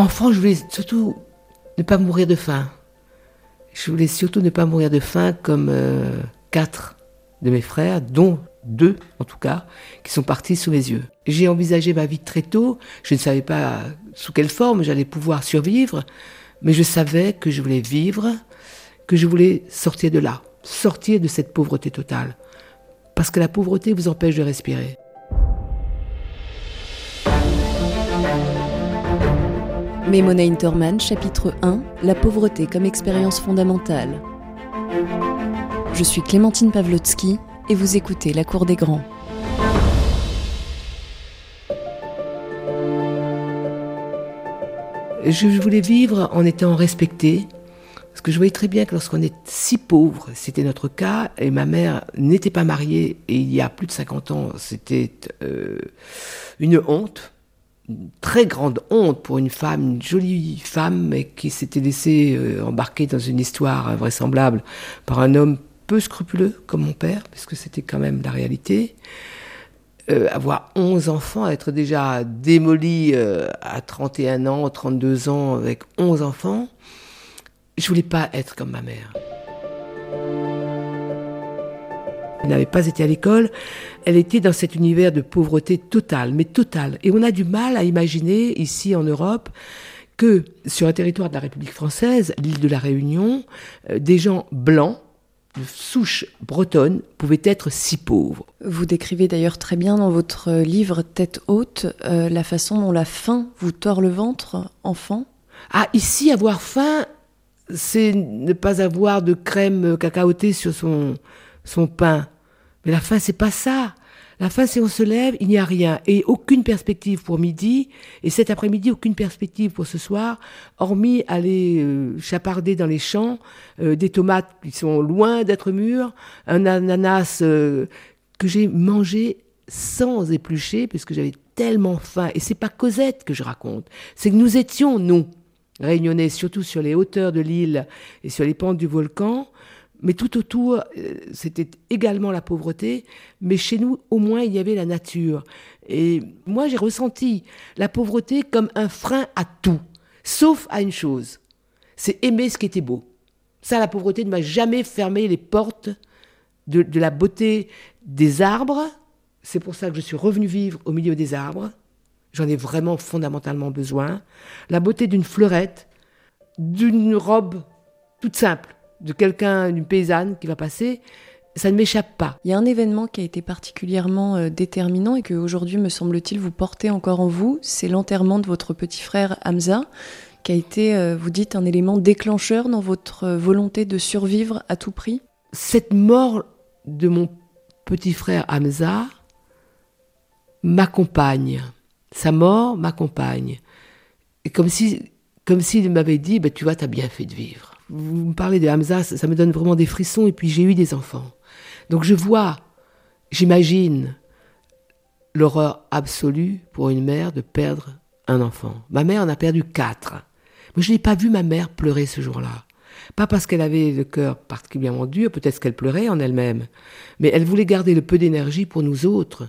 Enfant, je voulais surtout ne pas mourir de faim. Je voulais surtout ne pas mourir de faim comme euh, quatre de mes frères, dont deux en tout cas, qui sont partis sous mes yeux. J'ai envisagé ma vie très tôt. Je ne savais pas sous quelle forme j'allais pouvoir survivre, mais je savais que je voulais vivre, que je voulais sortir de là, sortir de cette pauvreté totale. Parce que la pauvreté vous empêche de respirer. Mémona Interman, chapitre 1 La pauvreté comme expérience fondamentale. Je suis Clémentine Pavlotsky et vous écoutez La Cour des Grands. Je voulais vivre en étant respectée, parce que je voyais très bien que lorsqu'on est si pauvre, c'était notre cas, et ma mère n'était pas mariée, et il y a plus de 50 ans, c'était euh, une honte très grande honte pour une femme, une jolie femme, mais qui s'était laissée euh, embarquer dans une histoire invraisemblable par un homme peu scrupuleux comme mon père, puisque c'était quand même la réalité. Euh, avoir 11 enfants, être déjà démoli euh, à 31 ans, 32 ans avec 11 enfants, je voulais pas être comme ma mère. Elle n'avait pas été à l'école, elle était dans cet univers de pauvreté totale, mais totale. Et on a du mal à imaginer ici en Europe que sur un territoire de la République française, l'île de la Réunion, euh, des gens blancs, de souche bretonne, pouvaient être si pauvres. Vous décrivez d'ailleurs très bien dans votre livre Tête haute euh, la façon dont la faim vous tord le ventre, enfant. Ah, ici, avoir faim, c'est ne pas avoir de crème cacaotée sur son, son pain. Mais la fin, c'est pas ça. La fin, c'est on se lève, il n'y a rien. Et aucune perspective pour midi. Et cet après-midi, aucune perspective pour ce soir, hormis aller euh, chaparder dans les champs, euh, des tomates qui sont loin d'être mûres, un ananas euh, que j'ai mangé sans éplucher, puisque j'avais tellement faim. Et c'est pas Cosette que je raconte. C'est que nous étions, nous, réunionnais, surtout sur les hauteurs de l'île et sur les pentes du volcan, mais tout autour, euh, c'était également la pauvreté, mais chez nous, au moins, il y avait la nature. Et moi, j'ai ressenti la pauvreté comme un frein à tout, sauf à une chose, c'est aimer ce qui était beau. Ça, la pauvreté ne m'a jamais fermé les portes de, de la beauté des arbres. C'est pour ça que je suis revenu vivre au milieu des arbres. J'en ai vraiment fondamentalement besoin. La beauté d'une fleurette, d'une robe toute simple de quelqu'un, d'une paysanne qui va passer, ça ne m'échappe pas. Il y a un événement qui a été particulièrement euh, déterminant et que aujourd'hui, me semble-t-il, vous portez encore en vous, c'est l'enterrement de votre petit frère Hamza, qui a été, euh, vous dites, un élément déclencheur dans votre euh, volonté de survivre à tout prix. Cette mort de mon petit frère Hamza m'accompagne. Sa mort m'accompagne. Et comme si, comme s'il m'avait dit, bah, tu vois, t'as bien fait de vivre vous me parlez de Hamza, ça, me donne vraiment des frissons, et puis j'ai eu des enfants. Donc je vois, j'imagine l'horreur absolue pour une mère de perdre un enfant. Ma mère en a perdu quatre. Mais je n'ai pas vu ma mère pleurer ce jour-là. Pas parce qu'elle avait le cœur particulièrement dur, peut-être qu'elle pleurait en elle-même, mais elle voulait garder le peu d'énergie pour nous autres.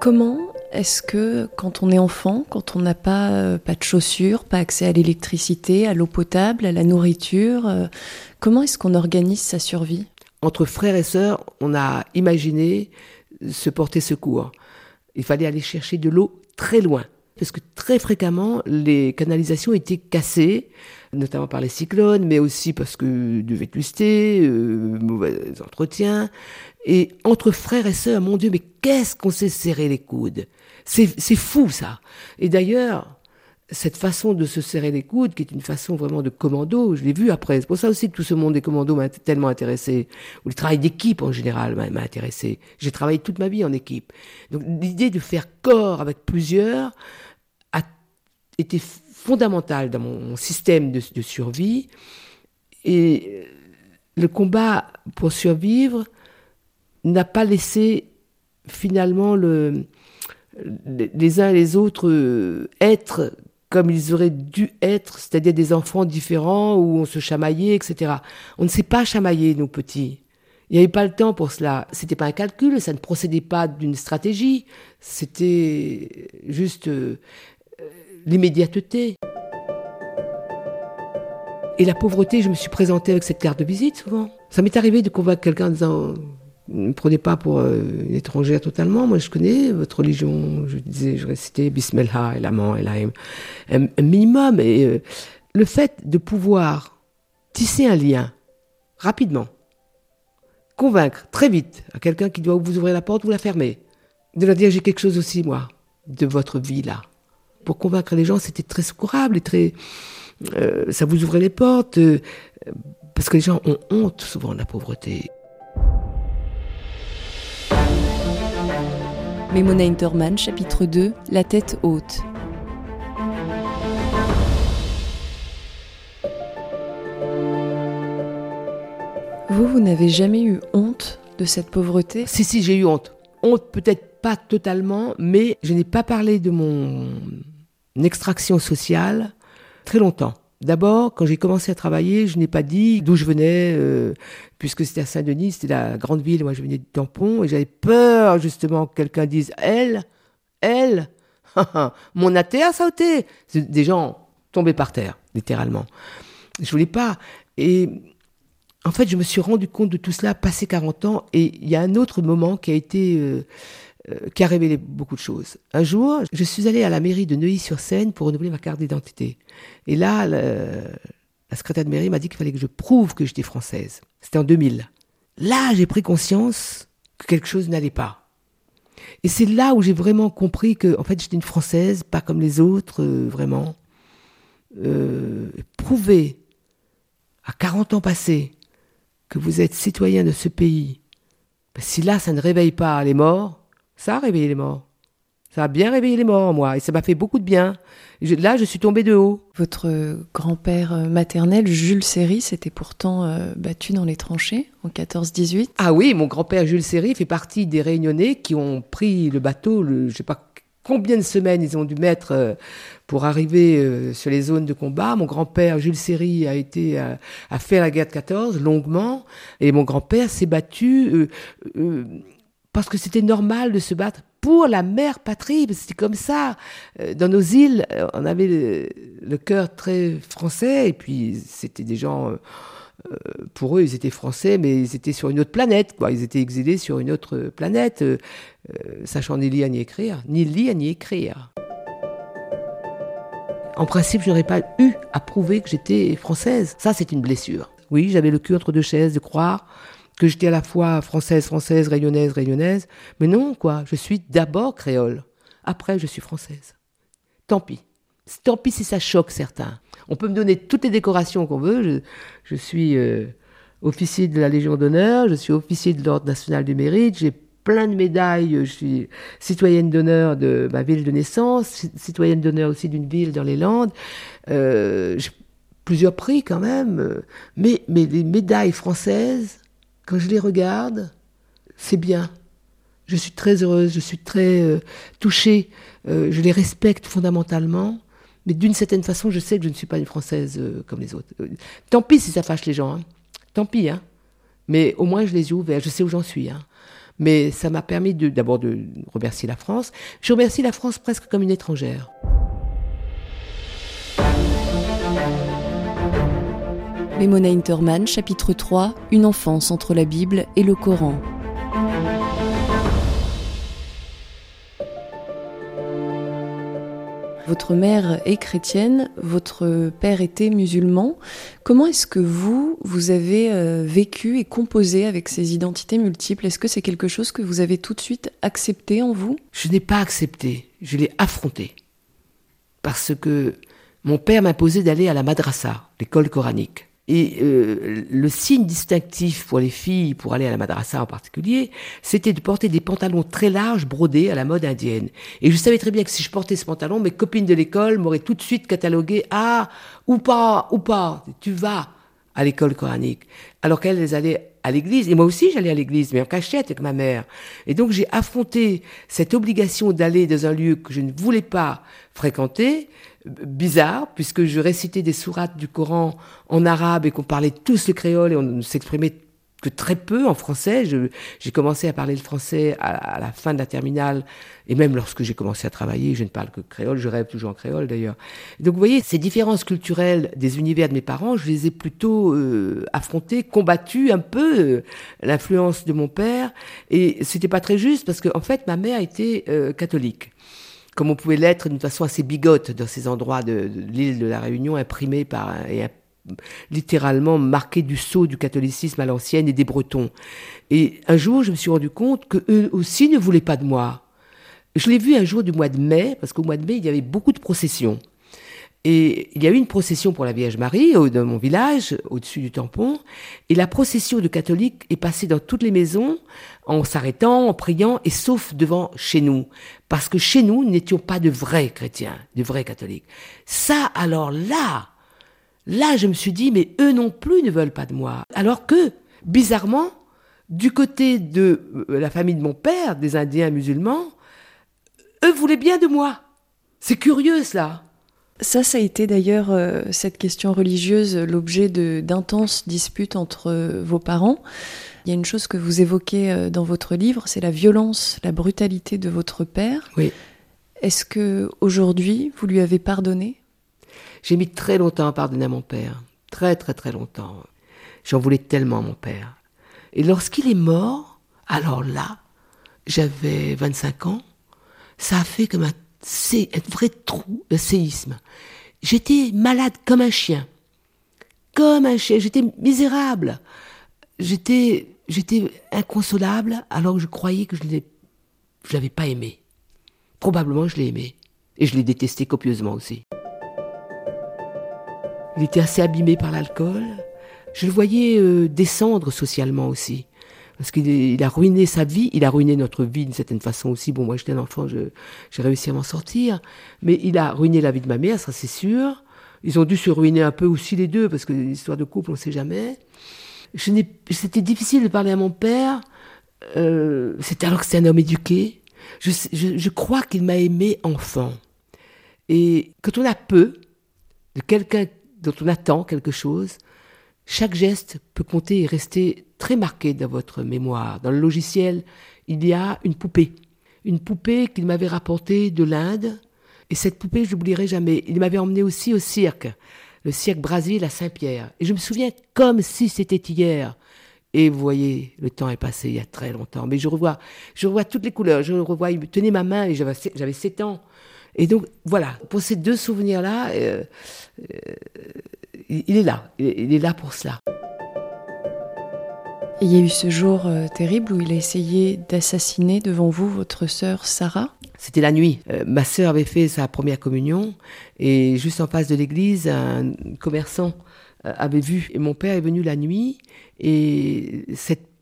Comment est-ce que quand on est enfant, quand on n'a pas, euh, pas de chaussures, pas accès à l'électricité, à l'eau potable, à la nourriture, euh, comment est-ce qu'on organise sa survie? Entre frères et sœurs, on a imaginé se porter secours. Il fallait aller chercher de l'eau très loin. Parce que très fréquemment, les canalisations étaient cassées, notamment par les cyclones, mais aussi parce que de vétusté, euh, mauvais entretien. Et entre frères et sœurs, mon Dieu, mais qu'est-ce qu'on s'est serré les coudes? C'est fou ça. Et d'ailleurs, cette façon de se serrer les coudes, qui est une façon vraiment de commando, je l'ai vu après. C'est pour ça aussi que tout ce monde des commandos m'a tellement intéressé. Ou le travail d'équipe en général m'a intéressé. J'ai travaillé toute ma vie en équipe. Donc l'idée de faire corps avec plusieurs a été fondamentale dans mon système de, survie. Et le combat pour survivre n'a pas laissé finalement le, les uns et les autres euh, être comme ils auraient dû être, c'est-à-dire des enfants différents où on se chamaillait, etc. On ne sait pas chamailler nos petits. Il n'y avait pas le temps pour cela. C'était pas un calcul, ça ne procédait pas d'une stratégie. C'était juste euh, l'immédiateté. Et la pauvreté, je me suis présentée avec cette carte de visite souvent. Ça m'est arrivé de convaincre quelqu'un en disant ne me prenez pas pour euh, une étrangère totalement. Moi, je connais votre religion. Je disais, je récitais Bismillah, et l'amant, et un, un minimum. Et euh, le fait de pouvoir tisser un lien rapidement, convaincre très vite à quelqu'un qui doit vous ouvrir la porte, vous la fermer, de leur dire j'ai quelque chose aussi, moi, de votre vie là. Pour convaincre les gens, c'était très secourable et très. Euh, ça vous ouvrait les portes. parce que les gens ont honte souvent de la pauvreté. Memona Interman, chapitre 2, La tête haute. Vous, vous n'avez jamais eu honte de cette pauvreté? Si, si, j'ai eu honte. Honte peut-être pas totalement, mais je n'ai pas parlé de mon extraction sociale très longtemps. D'abord, quand j'ai commencé à travailler, je n'ai pas dit d'où je venais, euh, puisque c'était à Saint-Denis, c'était la grande ville, moi je venais de Tampon, et j'avais peur justement que quelqu'un dise Elle, elle, mon athée a sauté. Des gens tombés par terre, littéralement. Je voulais pas. Et en fait, je me suis rendu compte de tout cela passé 40 ans, et il y a un autre moment qui a été. Euh, euh, qui a révélé beaucoup de choses. Un jour, je suis allée à la mairie de Neuilly-sur-Seine pour renouveler ma carte d'identité. Et là, la secrétaire de mairie m'a dit qu'il fallait que je prouve que j'étais française. C'était en 2000. Là, j'ai pris conscience que quelque chose n'allait pas. Et c'est là où j'ai vraiment compris que, en fait, j'étais une française, pas comme les autres, euh, vraiment. Euh, prouver, à 40 ans passés, que vous êtes citoyen de ce pays, ben, si là, ça ne réveille pas les morts, ça a réveillé les morts. Ça a bien réveillé les morts, moi, et ça m'a fait beaucoup de bien. là, je suis tombée de haut. Votre grand-père euh, maternel, Jules Séry, s'était pourtant euh, battu dans les tranchées en 14-18. Ah oui, mon grand-père Jules Séry fait partie des Réunionnais qui ont pris le bateau, le, je sais pas combien de semaines ils ont dû mettre euh, pour arriver sur les zones de combat. Mon grand-père Jules Séry a été à faire la guerre de 14 longuement, et mon grand-père s'est battu parce que c'était normal de se battre pour la mère patrie. C'était comme ça. Euh, dans nos îles, euh, on avait le, cœur très français, et puis c'était des gens. Euh, pour eux, ils étaient français, mais ils étaient sur une autre planète. Ils étaient exilés sur une autre planète, sachant ni lire ni écrire, ni lire ni écrire. En principe, je n'aurais pas eu à prouver que j'étais française. Ça, c'est une blessure. Oui, j'avais le cul entre deux chaises de croire que j'étais à la fois française, française, rayonnaise, rayonnaise. Mais non, quoi, je suis d'abord créole. Après, je suis française. Tant pis. Tant pis si ça choque certains. On peut me donner toutes les décorations qu'on veut. Je, suis euh, officier de la Légion d'honneur, je suis officier de l'Ordre national du mérite, j'ai plein de médailles, je suis citoyenne d'honneur de ma ville de naissance, citoyenne d'honneur aussi d'une ville dans les Landes. Euh, plusieurs prix quand même, mais, mais les médailles françaises, quand je les regarde, c'est bien. Je suis très heureuse, je suis très euh, touchée, euh, je les respecte fondamentalement, mais d'une certaine façon, je sais que je ne suis pas une Française euh, comme les autres. tant pis si ça fâche les gens, hein. tant pis, hein. mais au moins je les ai ouverts, je sais où j'en suis. Hein. Mais ça m'a permis d'abord de remercier la France. Je remercie la France presque comme une étrangère. Memona Interman, chapitre 3 Une enfance entre la Bible et le Coran. Votre mère est chrétienne, votre père était musulman. Comment est-ce que vous, vous avez euh, vécu et composé avec ces identités multiples? Est-ce que c'est quelque chose que vous avez tout de suite accepté en vous? Je n'ai pas accepté, je l'ai affronté. Parce que mon père m'imposait d'aller à la madrasa, l'école coranique. Et euh, le signe distinctif pour les filles, pour aller à la madrasa en particulier, c'était de porter des pantalons très larges brodés à la mode indienne. Et je savais très bien que si je portais ce pantalon, mes copines de l'école m'auraient tout de suite catalogué ah ou pas ou pas, tu vas à l'école coranique. Alors qu'elles elles allaient à l'église et moi aussi j'allais à l'église, mais en cachette avec ma mère. Et donc j'ai affronté cette obligation d'aller dans un lieu que je ne voulais pas fréquenter bizarre, puisque je récitais des sourates du Coran en arabe et qu'on parlait tous le créole et on s'exprimait que très peu en français. J'ai commencé à parler le français à, la fin de la terminale, et même lorsque j'ai commencé à travailler, je ne parle que créole, je rêve toujours en créole d'ailleurs. Donc vous voyez, ces différences culturelles des univers de mes parents, je les ai plutôt euh, affrontées, combattues un peu, euh, l'influence de mon père, et c'était pas très juste parce qu'en en fait, ma mère était euh, catholique comme on pouvait l'être d'une façon assez bigote dans ces endroits de, l'île de la Réunion, imprimés par et littéralement marqué du sceau du catholicisme à l'ancienne et des Bretons. Et un jour, je me suis rendu compte qu'eux aussi ne voulaient pas de moi. Je l'ai vu un jour du mois de mai, parce qu'au mois de mai, il y avait beaucoup de processions. Et il y a eu une procession pour la Vierge Marie dans mon village, au-dessus du tampon. Et la procession de catholiques est passée dans toutes les maisons en s'arrêtant, en priant, et sauf devant chez nous. Parce que chez nous, nous n'étions pas de vrais chrétiens, de vrais catholiques. Ça, alors là, Là, je me suis dit, mais eux non plus ne veulent pas de moi. Alors que, bizarrement, du côté de euh, la famille de mon père, des Indiens musulmans, eux voulaient bien de moi. C'est curieux cela. Ça, ça a été d'ailleurs euh, cette question religieuse, l'objet d'intenses disputes entre euh, vos parents. Il y a une chose que vous évoquez dans votre livre, c'est la violence, la brutalité de votre père. Oui. Est-ce que aujourd'hui vous lui avez pardonné? J'ai mis très longtemps à pardonner à mon père. Très, très, très longtemps. J'en voulais tellement à mon père. Et lorsqu'il est mort, alors là, j'avais 25 ans, ça a fait comme un, un vrai trou, un séisme. J'étais malade comme un chien. Comme un chien. J'étais misérable. J'étais, j'étais inconsolable alors que je croyais que je ne l'avais pas aimé. Probablement je l'ai aimé. Et je l'ai détesté copieusement aussi. Il était assez abîmé par l'alcool. Je le voyais euh, descendre socialement aussi. Parce qu'il a ruiné sa vie, il a ruiné notre vie d'une certaine façon aussi. Bon, moi j'étais un enfant, j'ai réussi à m'en sortir. Mais il a ruiné la vie de ma mère, ça c'est sûr. Ils ont dû se ruiner un peu aussi les deux, parce que l'histoire de couple, on ne sait jamais. C'était difficile de parler à mon père. Euh, alors que c'était un homme éduqué. Je, je crois qu'il m'a aimé enfant. Et quand on a peu de quelqu'un dont on attend quelque chose, chaque geste peut compter et rester très marqué dans votre mémoire. Dans le logiciel, il y a une poupée. Une poupée qu'il m'avait rapportée de l'Inde. Et cette poupée, je n'oublierai jamais. Il m'avait emmené aussi au cirque, le cirque Brésil à Saint-Pierre. Et je me souviens comme si c'était hier. Et vous voyez, le temps est passé il y a très longtemps. Mais je revois, je revois toutes les couleurs. Je revois, il me tenait ma main et j'avais, j'avais 7 ans. Et donc, voilà, pour ces deux souvenirs-là, euh, euh, il est là, il est là pour cela. il y a eu ce jour euh, terrible où il a essayé d'assassiner devant vous votre sœur Sarah. C'était la nuit. ma sœur avait fait sa première communion et juste en face de l'église, un commerçant avait vu. Et mon père est venu la nuit et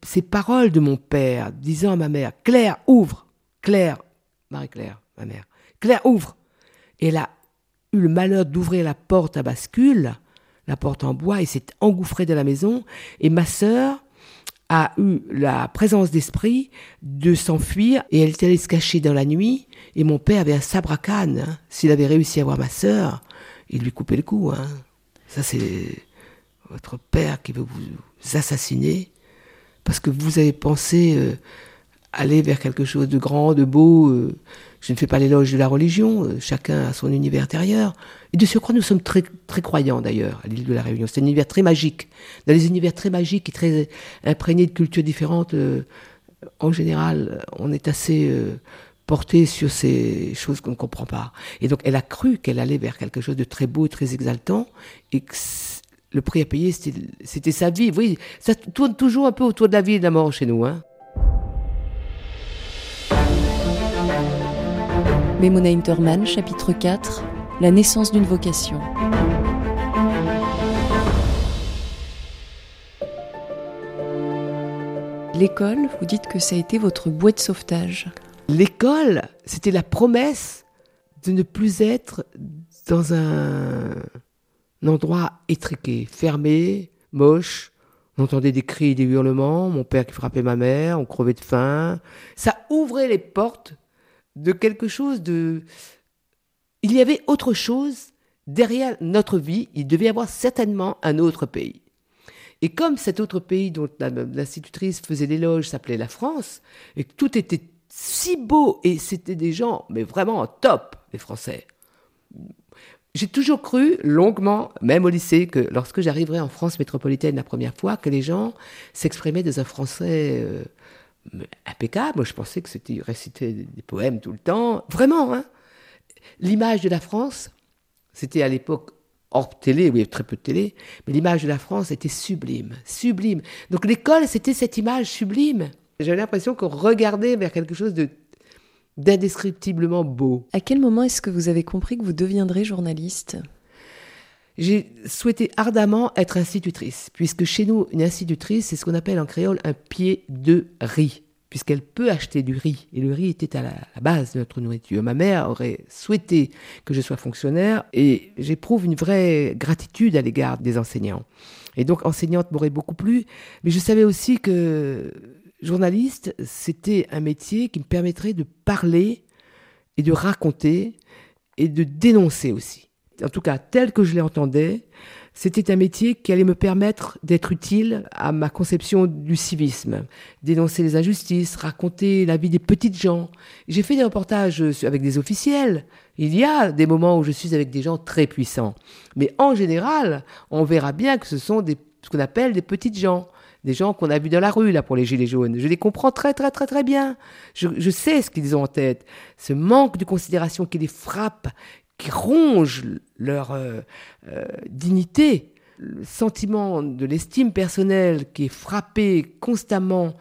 ces paroles de mon père disant à ma mère, Claire, ouvre, Claire, Marie-Claire, ma mère, Claire ouvre. Et elle a eu le malheur d'ouvrir la porte à bascule, la porte en bois, et s'est engouffrée dans la maison. Et ma sœur a eu la présence d'esprit de s'enfuir et elle est allée se cacher dans la nuit. Et mon père avait un sabre à canne. Hein. S'il avait réussi à voir ma sœur, il lui coupait le cou. Hein. Ça, c'est votre père qui veut vous assassiner parce que vous avez pensé euh, aller vers quelque chose de grand, de beau. Euh, je ne fais pas l'éloge de la religion, euh, chacun a son univers intérieur. Et de surcroît, nous sommes très, très croyants d'ailleurs à l'île de la Réunion. C'est un univers très magique. Dans les univers très magiques et très imprégnés de cultures différentes, euh, en général, on est assez euh, porté sur ces choses qu'on ne comprend pas. Et donc, elle a cru qu'elle allait vers quelque chose de très beau, très exaltant, et que le prix à payer, c'était sa vie. Oui, ça tourne toujours un peu autour de la vie et de la mort chez nous. Hein. Memona Interman, chapitre 4 La naissance d'une vocation. L'école, vous dites que ça a été votre bouée de sauvetage. L'école, c'était la promesse de ne plus être dans un, endroit étriqué, fermé, moche. On entendait des cris des hurlements, mon père qui frappait ma mère, on crevait de faim. Ça ouvrait les portes de quelque chose de... Il y avait autre chose derrière notre vie, il devait y avoir certainement un autre pays. Et comme cet autre pays dont l'institutrice faisait l'éloge s'appelait la France, et que tout était si beau, et c'était des gens, mais vraiment top, les Français. J'ai toujours cru, longuement, même au lycée, que lorsque j'arriverais en France métropolitaine la première fois, que les gens s'exprimaient dans un français euh, impeccable. Je pensais que c'était réciter des poèmes tout le temps. Vraiment, hein L'image de la France, c'était à l'époque hors télé, oui, très peu de télé, mais l'image de la France était sublime, sublime. Donc l'école, c'était cette image sublime. J'avais l'impression qu'on regardait vers quelque chose de d'indescriptiblement beau. À quel moment est-ce que vous avez compris que vous deviendrez journaliste? J'ai souhaité ardemment être institutrice, puisque chez nous, une institutrice, c'est ce qu'on appelle en créole un pied de riz, puisqu'elle peut acheter du riz, et le riz était à la, base de notre nourriture. Ma mère aurait souhaité que je sois fonctionnaire, et j'éprouve une vraie gratitude à l'égard des enseignants. Et donc, enseignante m'aurait beaucoup plu, mais je savais aussi que journaliste, c'était un métier qui me permettrait de parler et de raconter et de dénoncer aussi. En tout cas, tel que je l'entendais, c'était un métier qui allait me permettre d'être utile à ma conception du civisme, dénoncer les injustices, raconter la vie des petites gens. J'ai fait des reportages avec des officiels. Il y a des moments où je suis avec des gens très puissants. Mais en général, on verra bien que ce sont ce qu'on appelle des petites gens des gens qu'on a vus dans la rue, là, pour les Gilets jaunes. Je les comprends très, très, très, très bien. Je, sais ce qu'ils ont en tête. Ce manque de considération qui les frappe, qui ronge leur euh, euh, dignité, le sentiment de l'estime personnelle qui est frappé constamment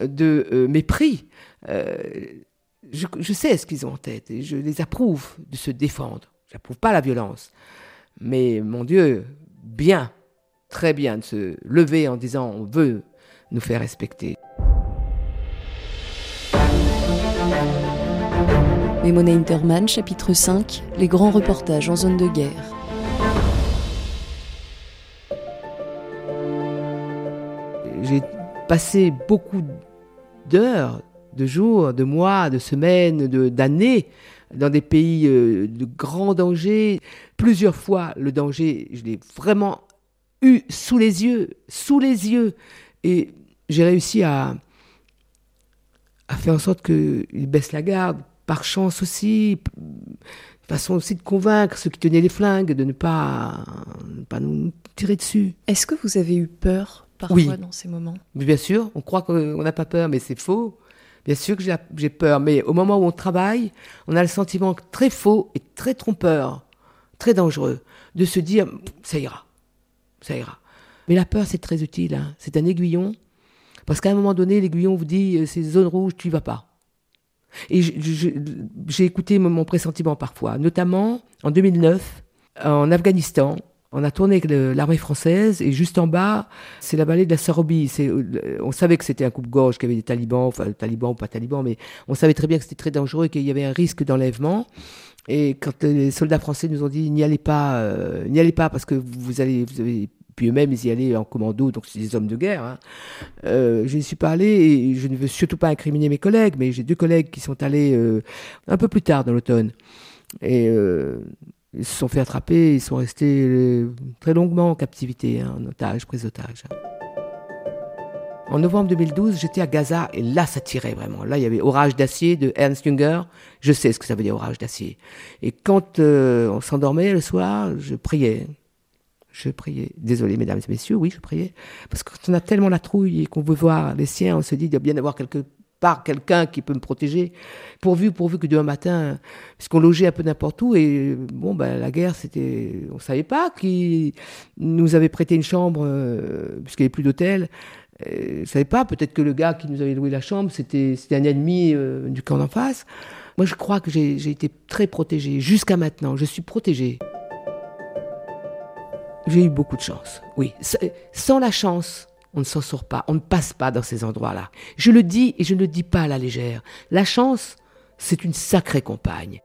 de euh, mépris. Je, je, sais ce qu'ils ont en tête et je les approuve de se défendre. Je n'approuve pas la violence. Mais mon Dieu, bien très bien de se lever en disant on veut nous faire respecter. Mémoné Interman, chapitre 5 Les grands reportages en zone de guerre. J'ai passé beaucoup d'heures, de jours, de mois, de semaines, d'années dans des pays euh, de grand danger. Plusieurs fois, le danger, je l'ai vraiment eu sous les yeux, sous les yeux. Et j'ai réussi à, à faire en sorte qu'il baisse la garde, par chance aussi, façon aussi de convaincre ceux qui tenaient les flingues de ne pas, pas nous tirer dessus. Est-ce que vous avez eu peur parfois dans ces moments? Bien sûr, on croit qu'on n'a pas peur, mais c'est faux. Bien sûr que j'ai peur, mais au moment où on travaille, on a le sentiment très faux et très trompeur, très dangereux, de se dire ça ira ça ira. Mais la peur, c'est très utile. Hein. C'est un aiguillon. Parce qu'à un moment donné, l'aiguillon vous dit, euh, c'est zone rouge, tu y vas pas. Et j'ai écouté mon pressentiment parfois, notamment en 2009, en Afghanistan. On a tourné avec l'armée française et juste en bas, c'est la vallée de la Sarobi. Euh, on savait que c'était un coupe-gorge, qu'il y avait des talibans, enfin talibans ou pas talibans, mais on savait très bien que c'était très dangereux et qu'il y avait un risque d'enlèvement. Et quand les soldats français nous ont dit n'y allez pas, euh, n'y allez pas parce que vous allez, puis eux-mêmes ils y allaient en commando, donc c'est des hommes de guerre. Hein. Euh, je n'y suis pas allé et je ne veux surtout pas incriminer mes collègues, mais j'ai deux collègues qui sont allés euh, un peu plus tard dans l'automne et ils se sont fait attraper, ils sont restés très longuement en captivité, hein, en otage, pris otage. Hein. En novembre 2012, j'étais à Gaza et là, ça tirait vraiment. Là, il y avait Orage d'acier de Ernst Jünger. Je sais ce que ça veut dire Orage d'acier. Et quand euh, on s'endormait le soir, je priais. Je priais. Désolé, mesdames et messieurs, oui, je priais. Parce que quand on a tellement la trouille et qu'on veut voir les siens, on se dit, il doit bien avoir quelque part quelqu'un qui peut me protéger, pourvu, pourvu que demain matin, puisqu'on logeait un peu n'importe où, et bon, ben, la guerre, c'était, on savait pas qui nous avait prêté une chambre, euh, puisqu'il n'y avait plus d'hôtel, euh, je savais pas, peut-être que le gars qui nous avait loué la chambre, c'était un ennemi euh, du camp d'en face. Moi, je crois que j'ai été très protégée. Jusqu'à maintenant, je suis protégée. J'ai eu beaucoup de chance, oui. Sans la chance, on ne s'en sort pas, on ne passe pas dans ces endroits-là. Je le dis et je ne le dis pas à la légère. La chance, c'est une sacrée compagne.